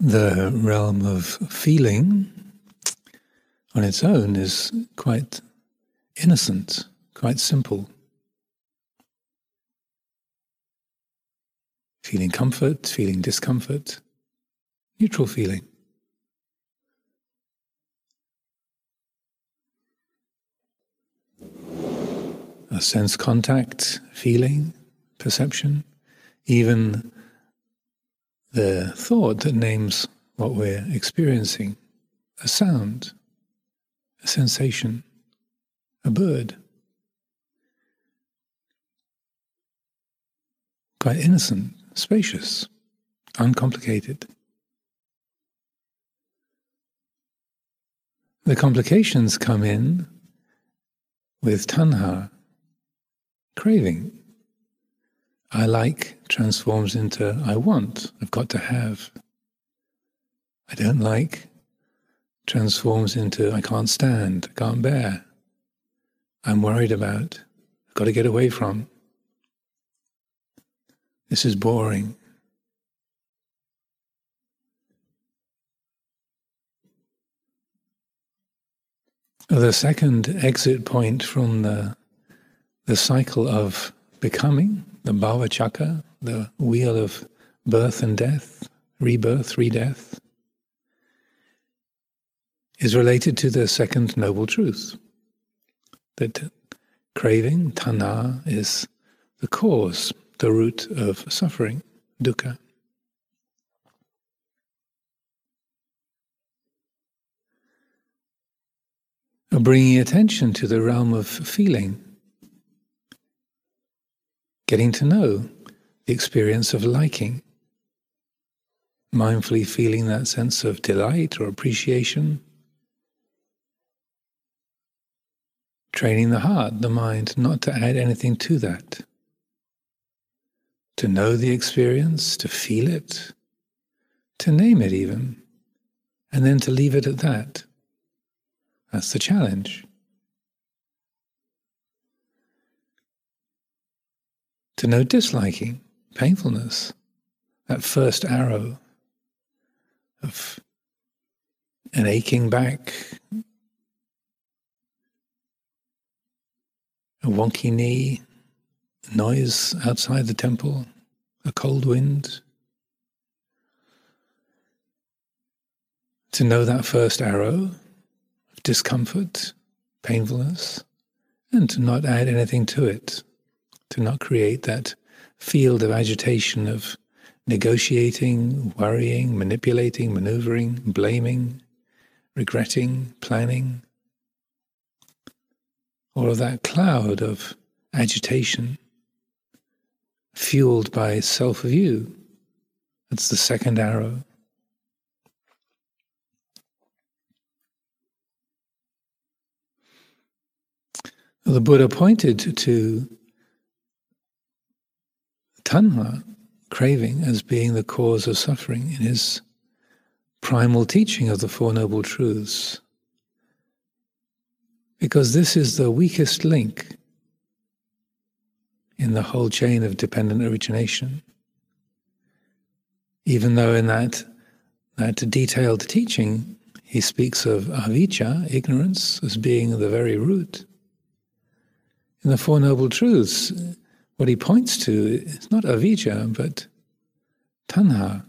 The realm of feeling on its own is quite innocent, quite simple. Feeling comfort, feeling discomfort, neutral feeling. A sense contact, feeling, perception, even the thought that names what we're experiencing, a sound, a sensation, a bird. Quite innocent, spacious, uncomplicated. The complications come in with tanha, craving. I like transforms into I want, I've got to have. I don't like transforms into I can't stand, I can't bear. I'm worried about, I've got to get away from. This is boring. The second exit point from the, the cycle of becoming, the bhava chakra, the wheel of birth and death, rebirth, redeath, is related to the second noble truth that craving, tanha, is the cause, the root of suffering, dukkha. bringing attention to the realm of feeling, getting to know the experience of liking, mindfully feeling that sense of delight or appreciation, training the heart, the mind, not to add anything to that, to know the experience, to feel it, to name it even, and then to leave it at that. That's the challenge. To know disliking, painfulness, that first arrow of an aching back, a wonky knee, noise outside the temple, a cold wind. To know that first arrow of discomfort, painfulness, and to not add anything to it, to not create that field of agitation of negotiating, worrying, manipulating, maneuvering, blaming, regretting, planning. All of that cloud of agitation fueled by self view. That's the second arrow. The Buddha pointed to tanha, craving, as being the cause of suffering in his primal teaching of the Four Noble Truths. Because this is the weakest link in the whole chain of dependent origination. Even though in that, that detailed teaching he speaks of avijja, ignorance, as being the very root in the Four Noble Truths, what he points to is not avijja, but tanha.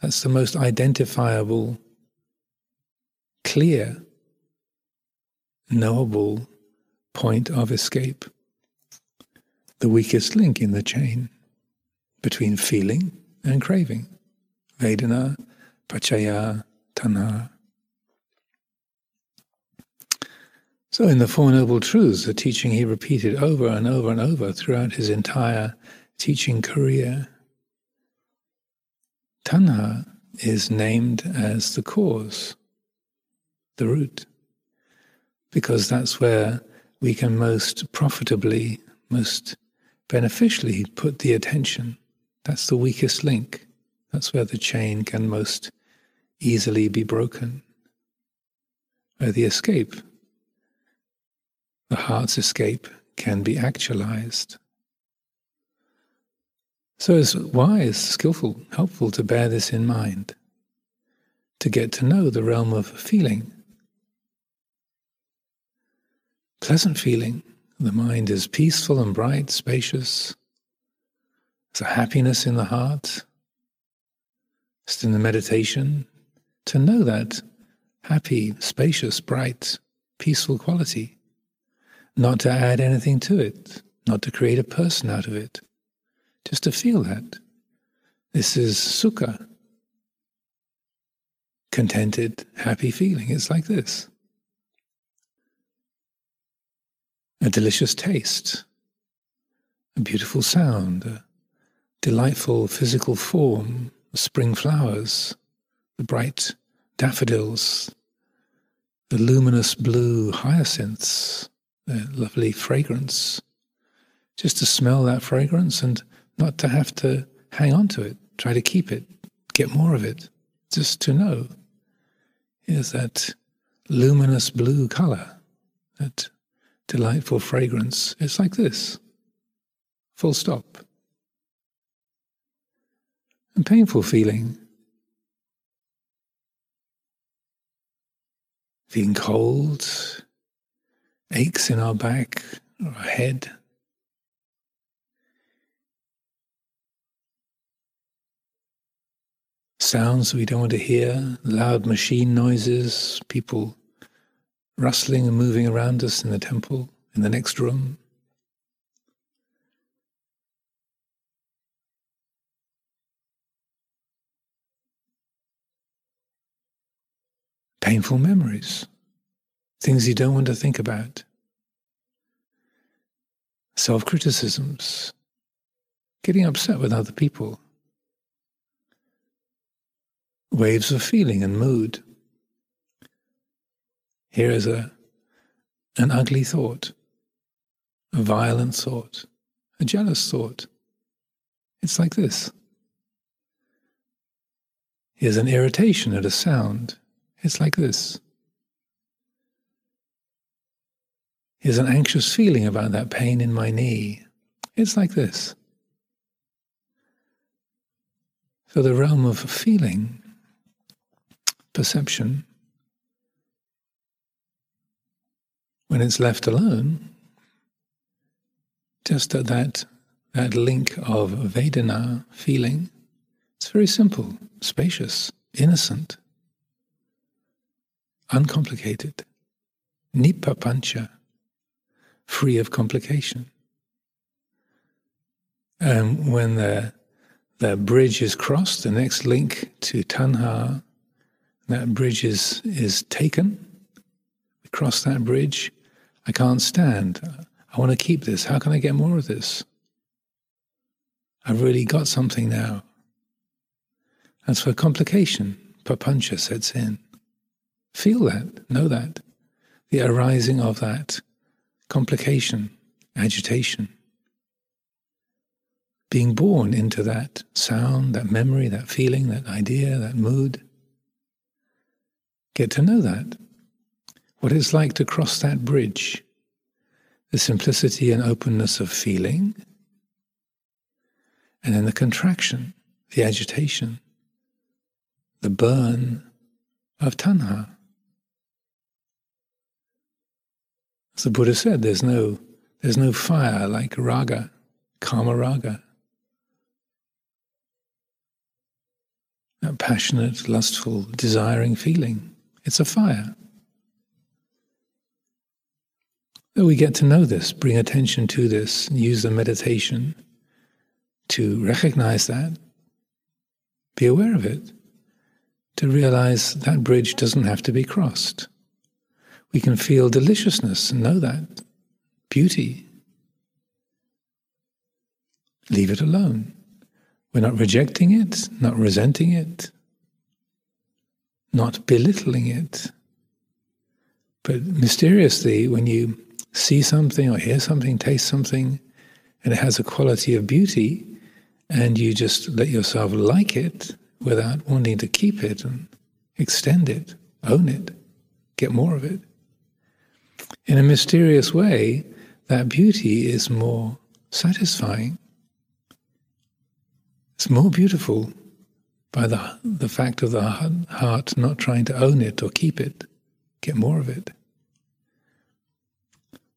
That's the most identifiable, clear, knowable point of escape. The weakest link in the chain between feeling and craving. Vedana, paccaya, tanha. So, in the Four Noble Truths, a teaching he repeated over and over and over throughout his entire teaching career, Tanha is named as the cause, the root, because that's where we can most profitably, most beneficially put the attention. That's the weakest link. That's where the chain can most easily be broken, where the escape the heart's escape can be actualized. So it's wise, skillful, helpful to bear this in mind. to get to know the realm of feeling. Pleasant feeling. The mind is peaceful and bright, spacious. There's a happiness in the heart. Just in the meditation, to know that happy, spacious, bright, peaceful quality. Not to add anything to it, not to create a person out of it, just to feel that. This is sukha, contented, happy feeling. It's like this. A delicious taste, a beautiful sound, a delightful physical form, spring flowers, the bright daffodils, the luminous blue hyacinths, the lovely fragrance. Just to smell that fragrance and not to have to hang on to it, try to keep it, get more of it, just to know is that luminous blue color, that delightful fragrance. It's like this full stop. And painful feeling, feeling cold, aches in our back or our head. sounds we don't want to hear, loud machine noises, people rustling and moving around us in the temple, in the next room. Painful memories, things you don't want to think about, self criticisms, getting upset with other people waves of feeling and mood. Here is a, an ugly thought, a violent thought, a jealous thought. It's like this. Here's an irritation at a sound. It's like this. Here's an anxious feeling about that pain in my knee. It's like this. So, the realm of feeling perception, when it's left alone, just at that, that link of Vedana feeling, it's very simple, spacious, innocent, uncomplicated, nippapancha, free of complication. And when the, the bridge is crossed, the next link to tanha that bridge is, is taken. We cross that bridge. I can't stand. I want to keep this. How can I get more of this? I've really got something now. As for complication, papancha sets in. Feel that, know that, the arising of that complication, agitation. Being born into that sound, that memory, that feeling, that idea, that mood. Get to know that. What it's like to cross that bridge. The simplicity and openness of feeling. And then the contraction, the agitation, the burn of tanha. As the Buddha said, there's no, there's no fire like raga, kama raga. That passionate, lustful, desiring feeling. It's a fire. That we get to know this, bring attention to this, use the meditation to recognize that, be aware of it, to realize that bridge doesn't have to be crossed. We can feel deliciousness and know that, beauty. Leave it alone. We're not rejecting it, not resenting it, not belittling it. But mysteriously, when you see something or hear something, taste something, and it has a quality of beauty, and you just let yourself like it without wanting to keep it and extend it, own it, get more of it. In a mysterious way, that beauty is more satisfying. It's more beautiful by the, the fact of the heart not trying to own it or keep it, get more of it.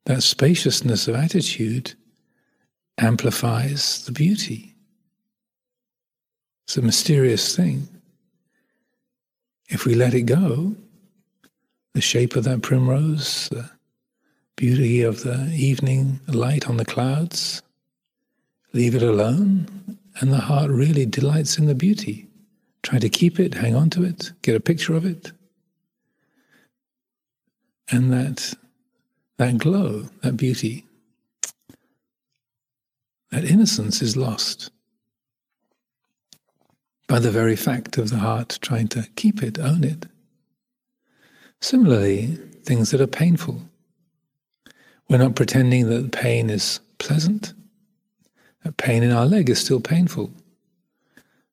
That spaciousness of attitude amplifies the beauty. It's a mysterious thing. If we let it go, the shape of that primrose, the beauty of the evening light on the clouds, leave it alone, and the heart really delights in the beauty. Try to keep it, hang on to it, get a picture of it. And that, that glow, that beauty, that innocence is lost by the very fact of the heart trying to keep it, own it. Similarly, things that are painful. We're not pretending that pain is pleasant. That pain in our leg is still painful.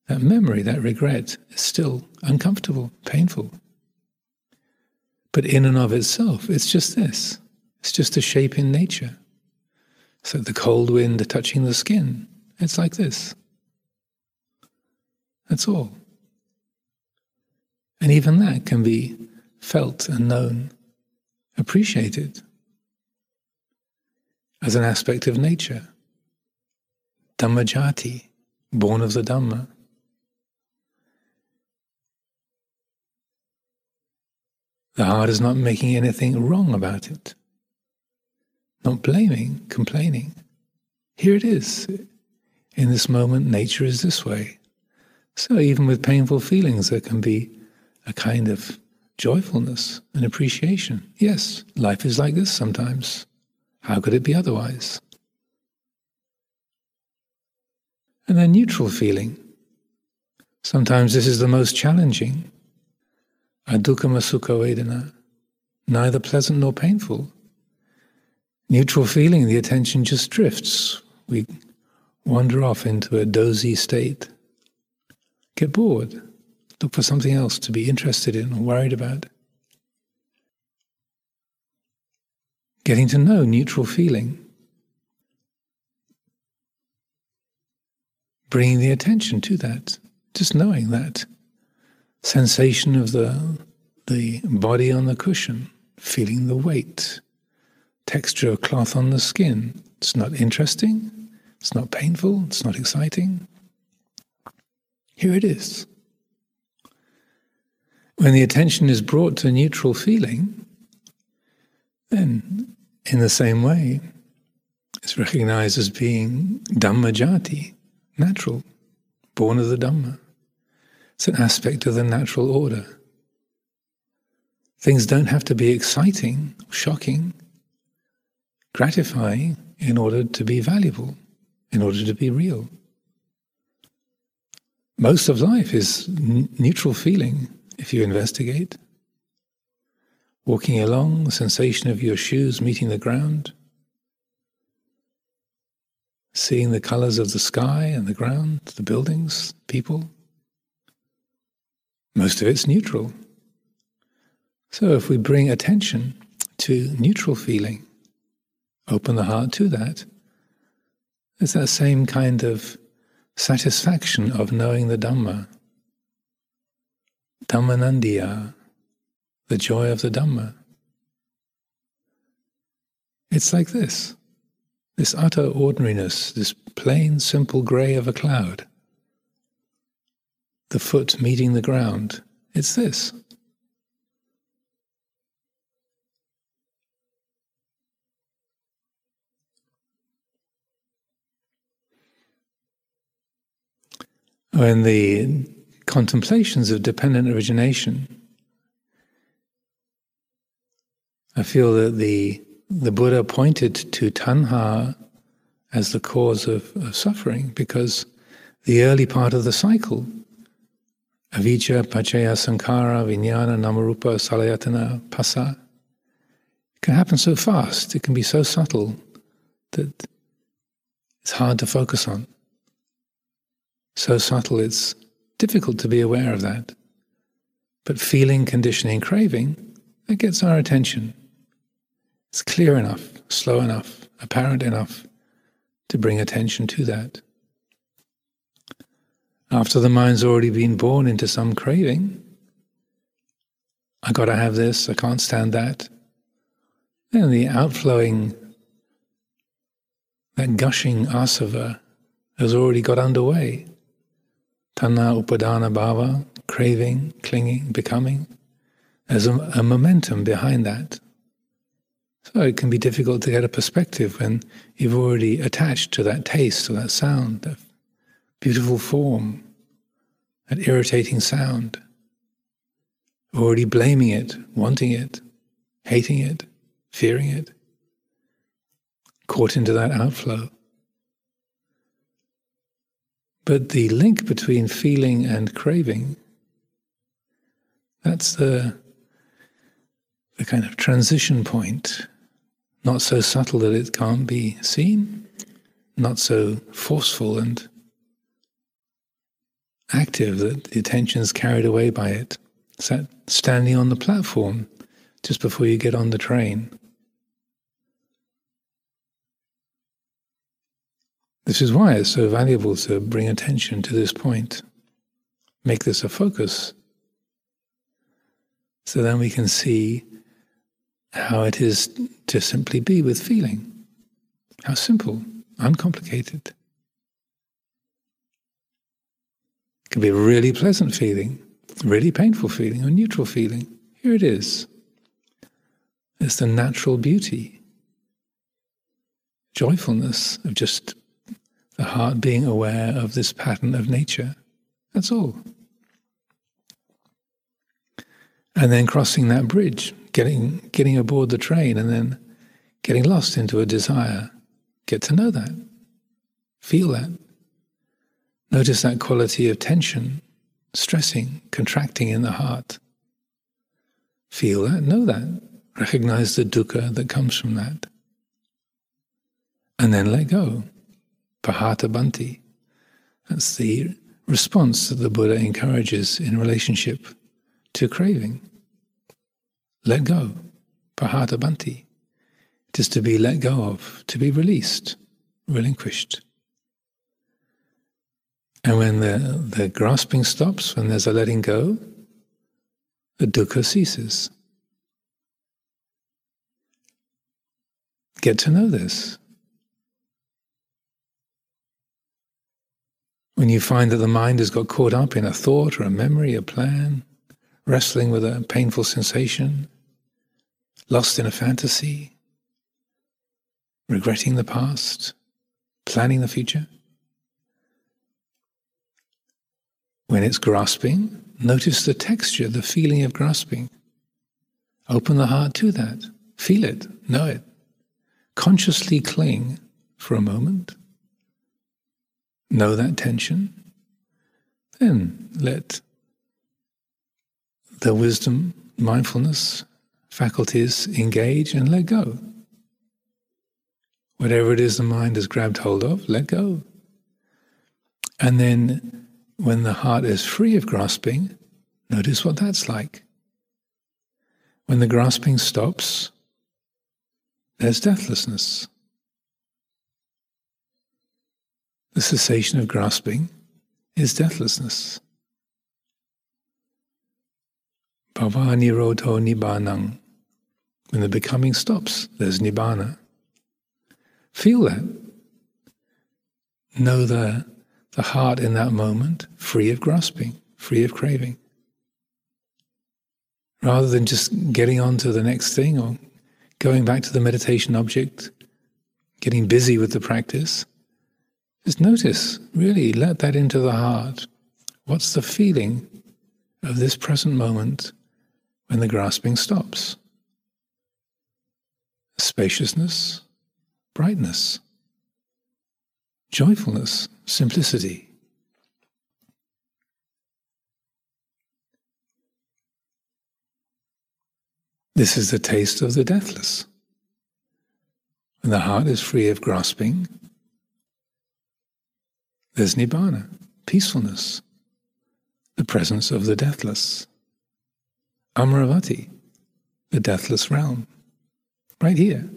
That memory, that regret, is still uncomfortable, painful. But in and of itself, it's just this it's just a shape in nature. So the cold wind touching the skin, it's like this. That's all. And even that can be felt and known, appreciated as an aspect of nature. Dhammajati, born of the Dhamma. The heart is not making anything wrong about it, not blaming, complaining. Here it is. In this moment, nature is this way. So, even with painful feelings, there can be a kind of joyfulness and appreciation. Yes, life is like this sometimes. How could it be otherwise? And then neutral feeling. Sometimes this is the most challenging. Adukkama sukha vedana, neither pleasant nor painful. Neutral feeling, the attention just drifts. We wander off into a dozy state get bored, look for something else to be interested in or worried about. Getting to know neutral feeling. Bringing the attention to that, just knowing that sensation of the, the body on the cushion, feeling the weight, texture of cloth on the skin. It's not interesting, it's not painful, it's not exciting. Here it is. When the attention is brought to neutral feeling, then in the same way, it's recognized as being Dhammajati, natural, born of the Dhamma. It's an aspect of the natural order. Things don't have to be exciting, shocking, gratifying in order to be valuable, in order to be real. Most of life is n- neutral feeling if you investigate. Walking along, the sensation of your shoes meeting the ground, seeing the colors of the sky and the ground, the buildings, people. Most of it's neutral. So if we bring attention to neutral feeling, open the heart to that, it's that same kind of satisfaction of knowing the Dhamma. Dhammanandiya, the joy of the Dhamma. It's like this this utter ordinariness, this plain, simple grey of a cloud, the foot meeting the ground. It's this. when the contemplations of dependent origination, I feel that the the Buddha pointed to tanha as the cause of, of suffering because the early part of the cycle, avijja, paccaya, sankhara, vijnana, namarupa, salayatana, phassa, can happen so fast, it can be so subtle that it's hard to focus on so subtle it's difficult to be aware of that. But feeling, conditioning, craving, that gets our attention. It's clear enough, slow enough, apparent enough to bring attention to that. After the mind's already been born into some craving, I gotta have this, I can't stand that. Then the outflowing, that gushing asava has already got underway. Tanha upadana bhava, craving, clinging, becoming. There's a, a momentum behind that. So it can be difficult to get a perspective when you've already attached to that taste or that sound, that beautiful form, that irritating sound. Already blaming it, wanting it, hating it, fearing it, caught into that outflow. But the link between feeling and craving, that's the, the kind of transition point not so subtle that it can't be seen, not so forceful and active that the attention is carried away by it. That standing on the platform just before you get on the train. This is why it's so valuable to bring attention to this point, make this a focus, so then we can see how it is to simply be with feeling. How simple, uncomplicated. It can be a really pleasant feeling, really painful feeling, or neutral feeling. Here it is. It's the natural beauty, joyfulness of just the heart being aware of this pattern of nature. That's all. And then crossing that bridge getting getting aboard the train and then getting lost into a desire. Get to know that. Feel that. Notice that quality of tension, stressing, contracting in the heart. Feel that, know that. Recognize the dukkha that comes from that. And then let go. Pahatabbanti. That's the response that the Buddha encourages in relationship to craving. Let go. Pahatabbanti. It is to be let go of, to be released, relinquished. And when the, the grasping stops, when there's a letting go, the dukkha ceases. Get to know this. When you find that the mind has got caught up in a thought or a memory, a plan, wrestling with a painful sensation, lost in a fantasy, regretting the past, planning the future. When it's grasping, notice the texture, the feeling of grasping. Open the heart to that. Feel it, know it. Consciously cling for a moment. Know that tension. Then let the wisdom, mindfulness, faculties engage and let go. Whatever it is the mind has grabbed hold of, let go. And then when the heart is free of grasping, notice what that's like. When the grasping stops, there's deathlessness. The cessation of grasping is deathlessness. Bhava nirodho nibbanang. When the becoming stops, there's nibbana. Feel that. Know the, the heart in that moment free of grasping, free of craving. Rather than just getting on to the next thing or going back to the meditation object, getting busy with the practice, just notice, really let that into the heart. What's the feeling of this present moment when the grasping stops? Spaciousness, brightness, joyfulness, simplicity. This is the taste of the deathless. When the heart is free of grasping, there's nibbana, peacefulness, the presence of the deathless. Amaravati, the deathless realm right here.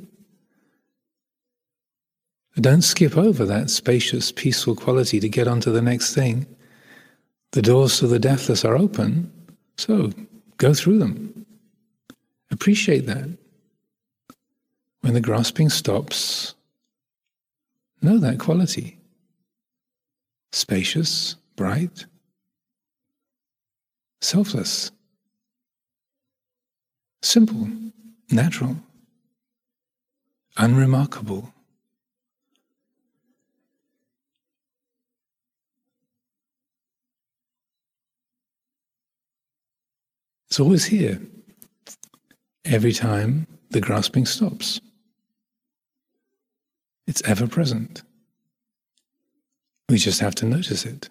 Don't skip over that spacious, peaceful quality to get onto the next thing. The doors to the deathless are open, so go through them. Appreciate that. When the grasping stops, know that quality. Spacious, bright, selfless, simple, natural, unremarkable. It's always here, every time the grasping stops. It's ever present. We just have to notice it.